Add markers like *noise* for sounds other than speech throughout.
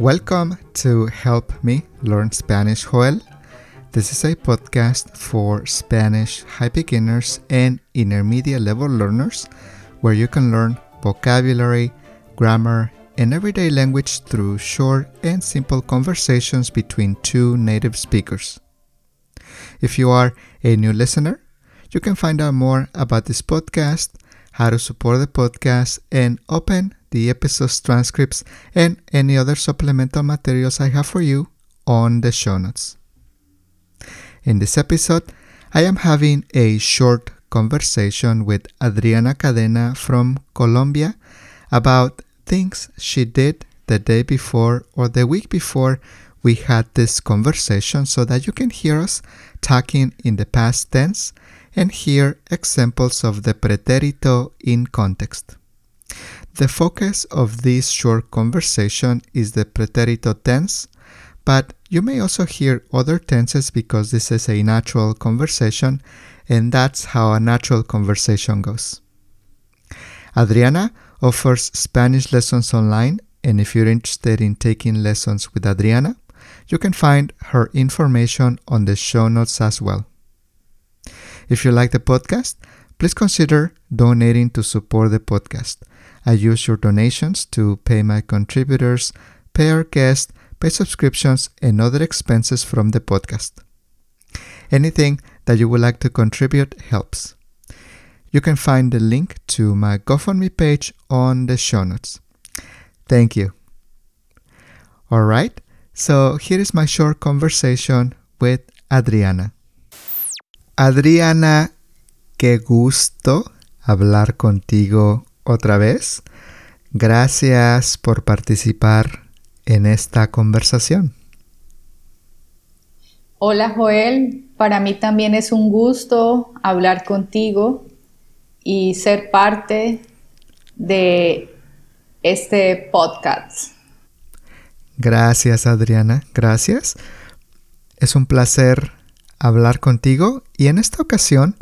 Welcome to Help Me Learn Spanish, Joel. This is a podcast for Spanish high beginners and intermediate level learners where you can learn vocabulary, grammar, and everyday language through short and simple conversations between two native speakers. If you are a new listener, you can find out more about this podcast, how to support the podcast, and open the episode's transcripts and any other supplemental materials I have for you on the show notes. In this episode, I am having a short conversation with Adriana Cadena from Colombia about things she did the day before or the week before we had this conversation so that you can hear us talking in the past tense and hear examples of the pretérito in context. The focus of this short conversation is the pretérito tense, but you may also hear other tenses because this is a natural conversation and that's how a natural conversation goes. Adriana offers Spanish lessons online, and if you're interested in taking lessons with Adriana, you can find her information on the show notes as well. If you like the podcast, please consider donating to support the podcast. I use your donations to pay my contributors, pay our guests, pay subscriptions, and other expenses from the podcast. Anything that you would like to contribute helps. You can find the link to my GoFundMe page on the show notes. Thank you. All right, so here is my short conversation with Adriana. Adriana, qué gusto hablar contigo otra vez. Gracias por participar en esta conversación. Hola Joel, para mí también es un gusto hablar contigo y ser parte de este podcast. Gracias Adriana, gracias. Es un placer hablar contigo y en esta ocasión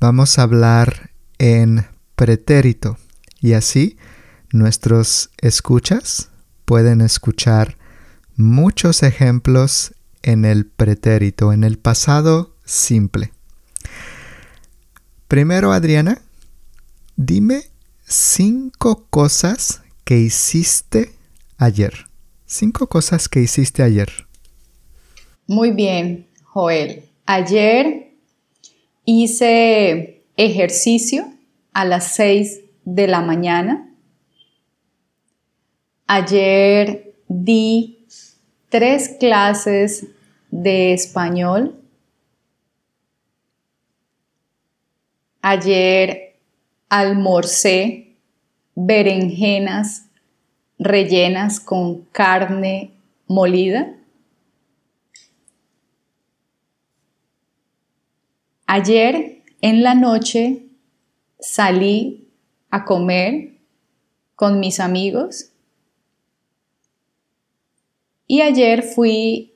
vamos a hablar en pretérito y así nuestros escuchas pueden escuchar muchos ejemplos en el pretérito, en el pasado simple. Primero, Adriana, dime cinco cosas que hiciste ayer. Cinco cosas que hiciste ayer. Muy bien, Joel. Ayer hice ejercicio a las 6 de la mañana. Ayer di tres clases de español. Ayer almorcé berenjenas rellenas con carne molida. Ayer en la noche salí a comer con mis amigos y ayer fui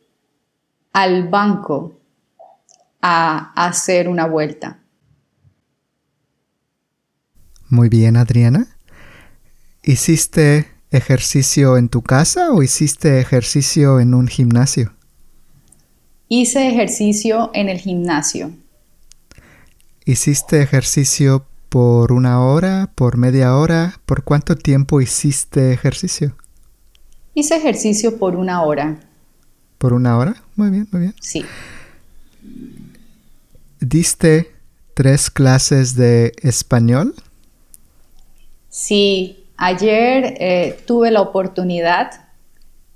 al banco a hacer una vuelta. Muy bien, Adriana. ¿Hiciste ejercicio en tu casa o hiciste ejercicio en un gimnasio? Hice ejercicio en el gimnasio. ¿Hiciste ejercicio por una hora, por media hora? ¿Por cuánto tiempo hiciste ejercicio? Hice ejercicio por una hora. ¿Por una hora? Muy bien, muy bien. Sí. ¿Diste tres clases de español? Sí, ayer eh, tuve la oportunidad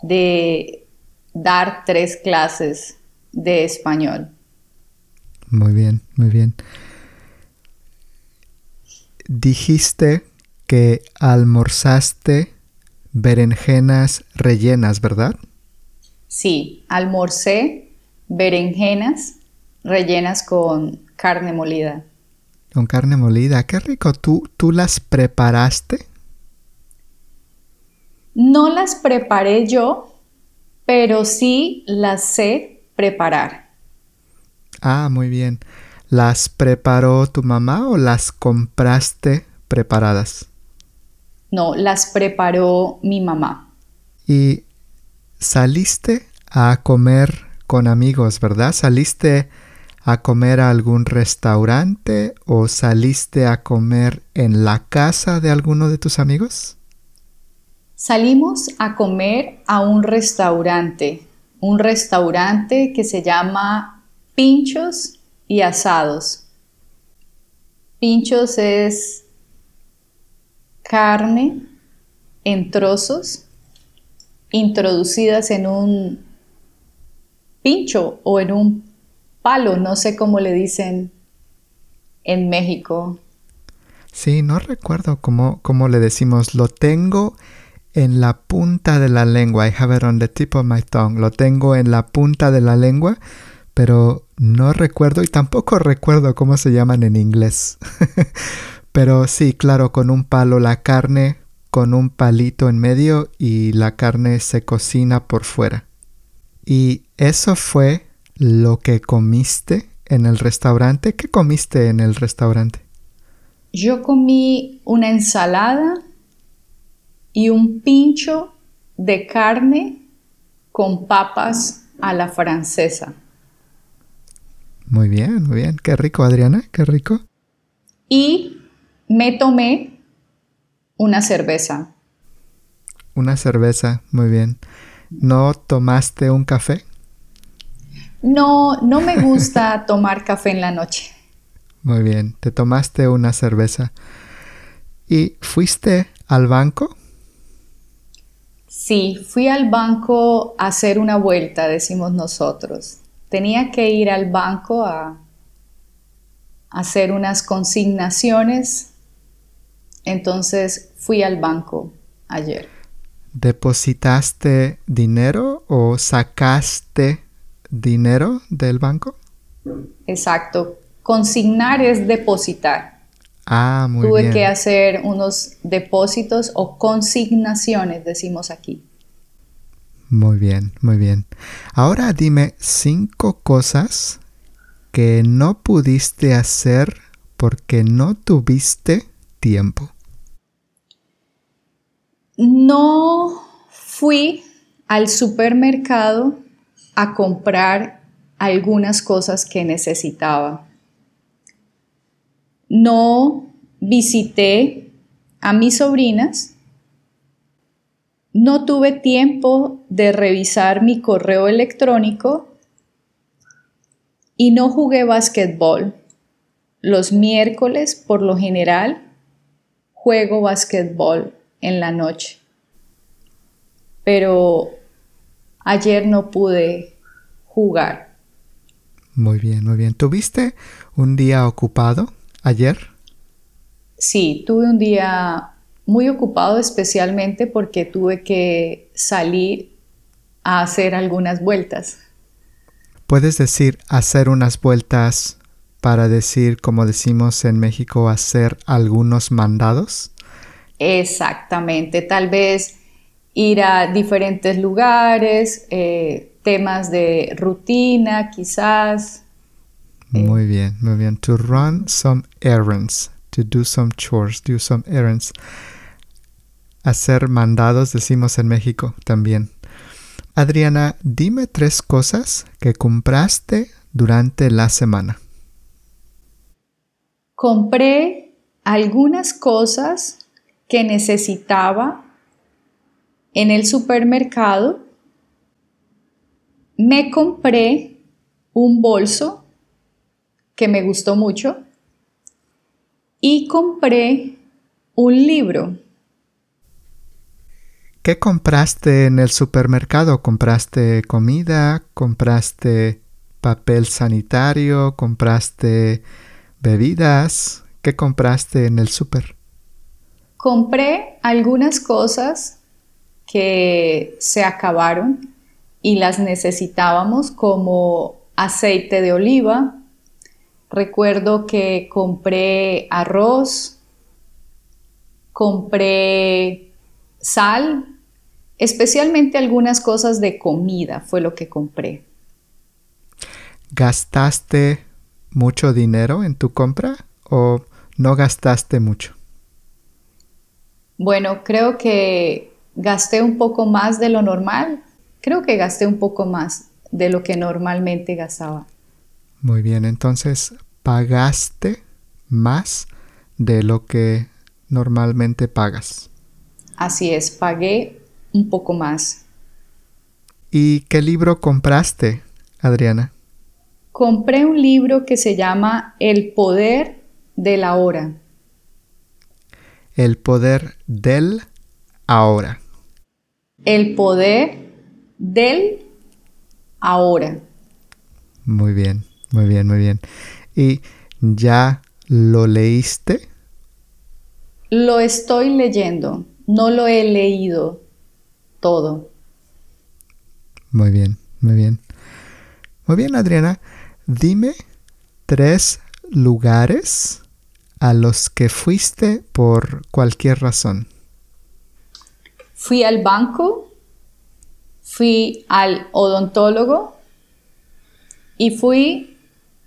de dar tres clases de español. Muy bien, muy bien. Dijiste que almorzaste berenjenas rellenas, ¿verdad? Sí, almorcé berenjenas rellenas con carne molida. Con carne molida, qué rico. ¿Tú, tú las preparaste? No las preparé yo, pero sí las sé preparar. Ah, muy bien. ¿Las preparó tu mamá o las compraste preparadas? No, las preparó mi mamá. ¿Y saliste a comer con amigos, ¿verdad? ¿Saliste a comer a algún restaurante o saliste a comer en la casa de alguno de tus amigos? Salimos a comer a un restaurante, un restaurante que se llama Pinchos y Asados. Pinchos es carne en trozos introducidas en un pincho o en un palo, no sé cómo le dicen en México. Sí, no recuerdo cómo, cómo le decimos. Lo tengo en la punta de la lengua. I have it on the tip of my tongue. Lo tengo en la punta de la lengua, pero no recuerdo y tampoco recuerdo cómo se llaman en inglés. *laughs* pero sí, claro, con un palo la carne, con un palito en medio y la carne se cocina por fuera. Y eso fue lo que comiste en el restaurante. ¿Qué comiste en el restaurante? Yo comí una ensalada y un pincho de carne con papas a la francesa. Muy bien, muy bien. Qué rico, Adriana, qué rico. Y me tomé una cerveza. Una cerveza, muy bien. ¿No tomaste un café? No, no me gusta *laughs* tomar café en la noche. Muy bien, te tomaste una cerveza. ¿Y fuiste al banco? Sí, fui al banco a hacer una vuelta, decimos nosotros. Tenía que ir al banco a hacer unas consignaciones, entonces fui al banco ayer. ¿Depositaste dinero o sacaste dinero del banco? Exacto. Consignar es depositar. Ah, muy Tuve bien. que hacer unos depósitos o consignaciones, decimos aquí. Muy bien, muy bien. Ahora dime cinco cosas que no pudiste hacer porque no tuviste tiempo. No fui al supermercado a comprar algunas cosas que necesitaba. No visité a mis sobrinas. No tuve tiempo de revisar mi correo electrónico y no jugué basquetbol. Los miércoles, por lo general, juego basquetbol en la noche. Pero ayer no pude jugar. Muy bien, muy bien. ¿Tuviste un día ocupado ayer? Sí, tuve un día muy ocupado especialmente porque tuve que salir a hacer algunas vueltas. ¿Puedes decir hacer unas vueltas para decir, como decimos en México, hacer algunos mandados? Exactamente, tal vez ir a diferentes lugares, eh, temas de rutina quizás. Muy bien, muy bien. To run some errands, to do some chores, do some errands. Hacer mandados, decimos en México también. Adriana, dime tres cosas que compraste durante la semana. Compré algunas cosas que necesitaba en el supermercado. Me compré un bolso que me gustó mucho y compré un libro. ¿Qué compraste en el supermercado? ¿Compraste comida? ¿Compraste papel sanitario? ¿Compraste bebidas? ¿Qué compraste en el super? Compré algunas cosas que se acabaron y las necesitábamos como aceite de oliva. Recuerdo que compré arroz, compré sal, especialmente algunas cosas de comida fue lo que compré. ¿Gastaste mucho dinero en tu compra o no gastaste mucho? Bueno, creo que gasté un poco más de lo normal. creo que gasté un poco más de lo que normalmente gastaba. Muy bien, entonces pagaste más de lo que normalmente pagas. Así es, pagué un poco más. ¿Y qué libro compraste, Adriana? Compré un libro que se llama El poder de la hora. El poder del ahora. El poder del ahora. Muy bien, muy bien, muy bien. ¿Y ya lo leíste? Lo estoy leyendo, no lo he leído todo. Muy bien, muy bien. Muy bien, Adriana. Dime tres lugares a los que fuiste por cualquier razón. Fui al banco, fui al odontólogo y fui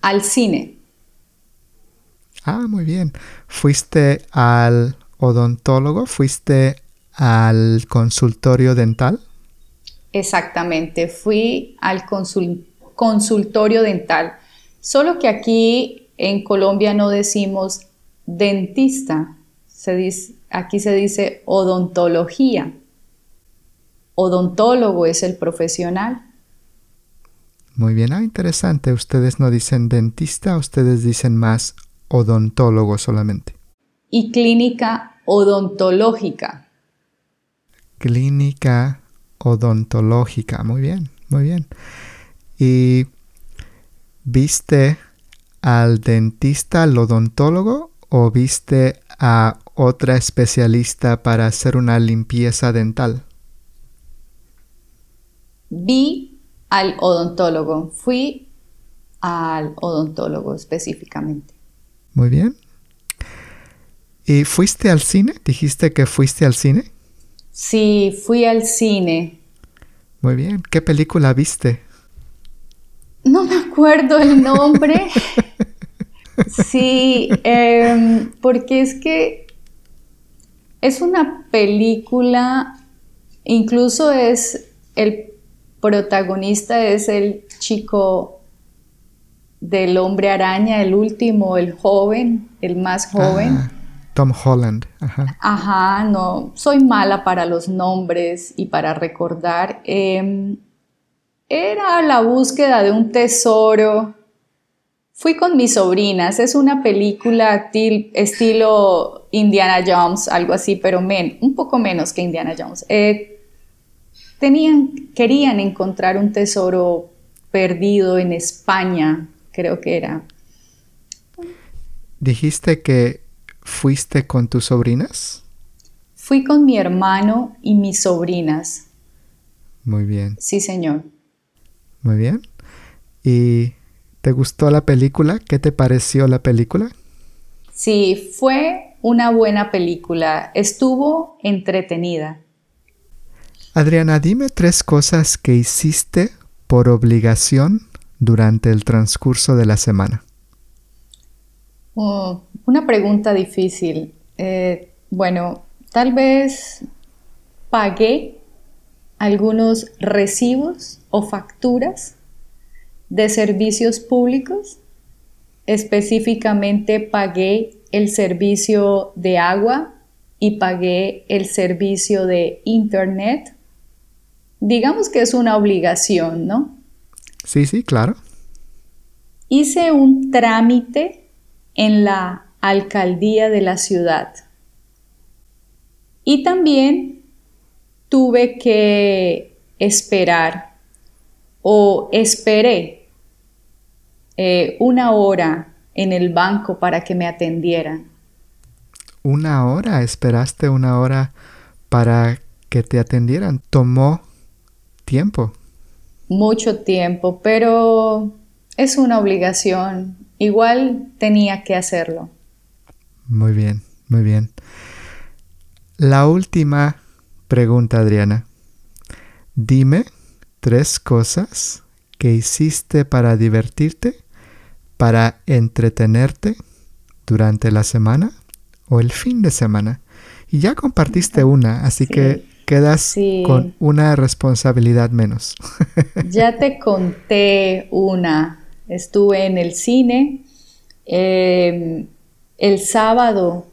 al cine. Ah, muy bien. ¿Fuiste al odontólogo? ¿Fuiste al consultorio dental? Exactamente, fui al consultorio dental. Solo que aquí en Colombia no decimos dentista, se dice, aquí se dice odontología. Odontólogo es el profesional. Muy bien, ah, interesante. Ustedes no dicen dentista, ustedes dicen más odontólogo solamente. Y clínica odontológica. Clínica odontológica. Muy bien, muy bien. ¿Y viste al dentista, al odontólogo o viste a otra especialista para hacer una limpieza dental? Vi al odontólogo. Fui al odontólogo específicamente. Muy bien. ¿Y fuiste al cine? ¿Dijiste que fuiste al cine? Sí, fui al cine. Muy bien. ¿Qué película viste? No me acuerdo el nombre. *laughs* sí, em, porque es que es una película, incluso es el protagonista es el chico del hombre araña, el último, el joven, el más joven. Ah, Tom Holland. Ajá. Ajá, no, soy mala para los nombres y para recordar. Em, era la búsqueda de un tesoro. Fui con mis sobrinas, es una película estilo Indiana Jones, algo así, pero un poco menos que Indiana Jones. Eh, tenían, querían encontrar un tesoro perdido en España, creo que era. ¿Dijiste que fuiste con tus sobrinas? Fui con mi hermano y mis sobrinas. Muy bien. Sí, señor. Muy bien. ¿Y te gustó la película? ¿Qué te pareció la película? Sí, fue una buena película. Estuvo entretenida. Adriana, dime tres cosas que hiciste por obligación durante el transcurso de la semana. Oh, una pregunta difícil. Eh, bueno, tal vez pagué algunos recibos o facturas de servicios públicos. Específicamente pagué el servicio de agua y pagué el servicio de internet digamos que es una obligación, ¿no? Sí, sí, claro. Hice un trámite en la alcaldía de la ciudad. Y también tuve que esperar o esperé eh, una hora en el banco para que me atendieran. ¿Una hora? ¿Esperaste una hora para que te atendieran? ¿Tomó tiempo. Mucho tiempo, pero es una obligación. Igual tenía que hacerlo. Muy bien, muy bien. La última pregunta, Adriana. Dime tres cosas que hiciste para divertirte, para entretenerte durante la semana o el fin de semana. Y ya compartiste una, así que quedas con una responsabilidad menos. ya te conté una. Estuve en el cine. Em, el sábado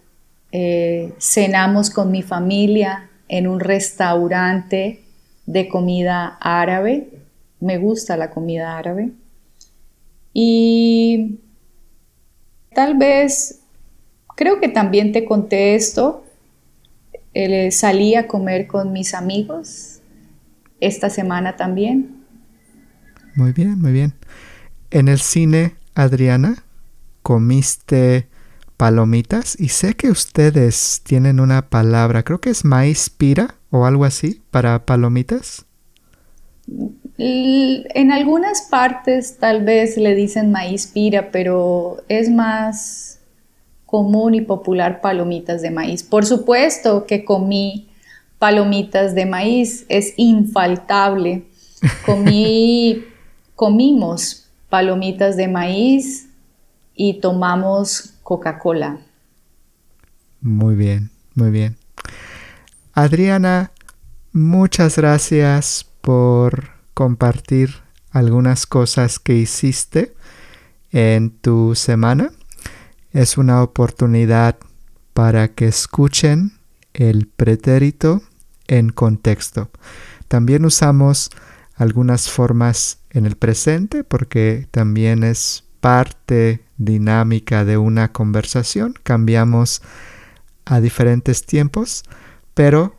eh, cenamos con mi familia en un restaurante de comida árabe. Me gusta la comida árabe. Y tal vez, creo que también te conté esto, eh, salí a comer con mis amigos esta semana también. Muy bien, muy bien. En el cine, Adriana, comiste palomitas y sé que ustedes tienen una palabra, creo que es maíz pira o algo así para palomitas. En algunas partes tal vez le dicen maíz pira, pero es más común y popular palomitas de maíz. Por supuesto que comí palomitas de maíz, es infaltable. *laughs* Comí, comimos palomitas de maíz y tomamos Coca-Cola. Muy bien, muy bien. Adriana, muchas gracias por compartir algunas cosas que hiciste en tu semana es una oportunidad para que escuchen el pretérito en contexto. También usamos algunas formas en el presente porque también es parte dinámica de una conversación. Cambiamos a diferentes tiempos, pero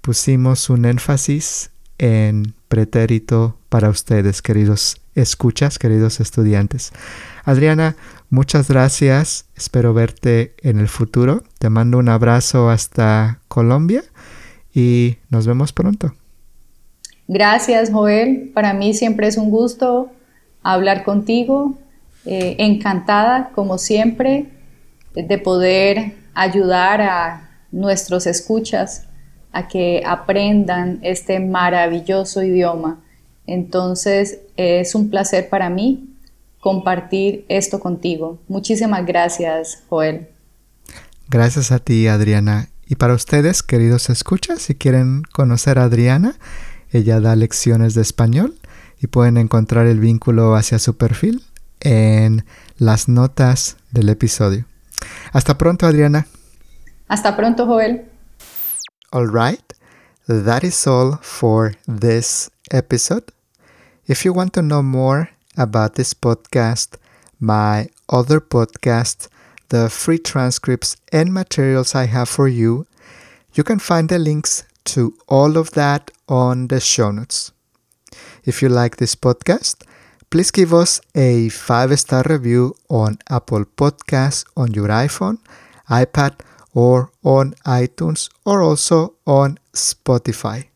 pusimos un énfasis en pretérito para ustedes, queridos escuchas, queridos estudiantes. Adriana, muchas gracias. Espero verte en el futuro. Te mando un abrazo hasta Colombia y nos vemos pronto. Gracias, Joel. Para mí siempre es un gusto hablar contigo. Eh, encantada, como siempre, de poder ayudar a nuestros escuchas a que aprendan este maravilloso idioma. Entonces, es un placer para mí compartir esto contigo. Muchísimas gracias, Joel. Gracias a ti, Adriana. Y para ustedes, queridos escuchas, si quieren conocer a Adriana, ella da lecciones de español y pueden encontrar el vínculo hacia su perfil en las notas del episodio. Hasta pronto, Adriana. Hasta pronto, Joel. All right. That is all for this episode. If you want to know more about this podcast, my other podcast, the free transcripts and materials I have for you, you can find the links to all of that on the show notes. If you like this podcast, please give us a five star review on Apple Podcasts on your iPhone, iPad, or on iTunes, or also on Spotify.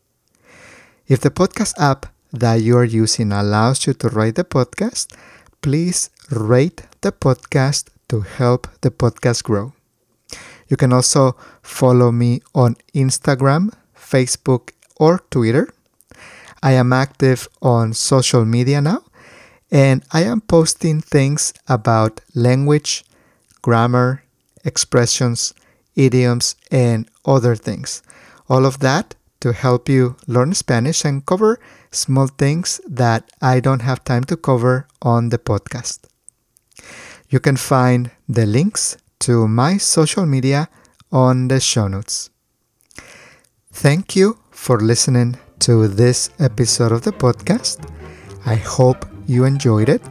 If the podcast app that you are using allows you to rate the podcast, please rate the podcast to help the podcast grow. You can also follow me on Instagram, Facebook, or Twitter. I am active on social media now, and I am posting things about language, grammar, expressions, idioms, and other things. All of that to help you learn Spanish and cover small things that I don't have time to cover on the podcast. You can find the links to my social media on the show notes. Thank you for listening to this episode of the podcast. I hope you enjoyed it,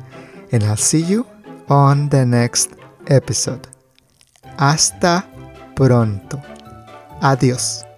and I'll see you on the next episode. Hasta pronto. Adiós.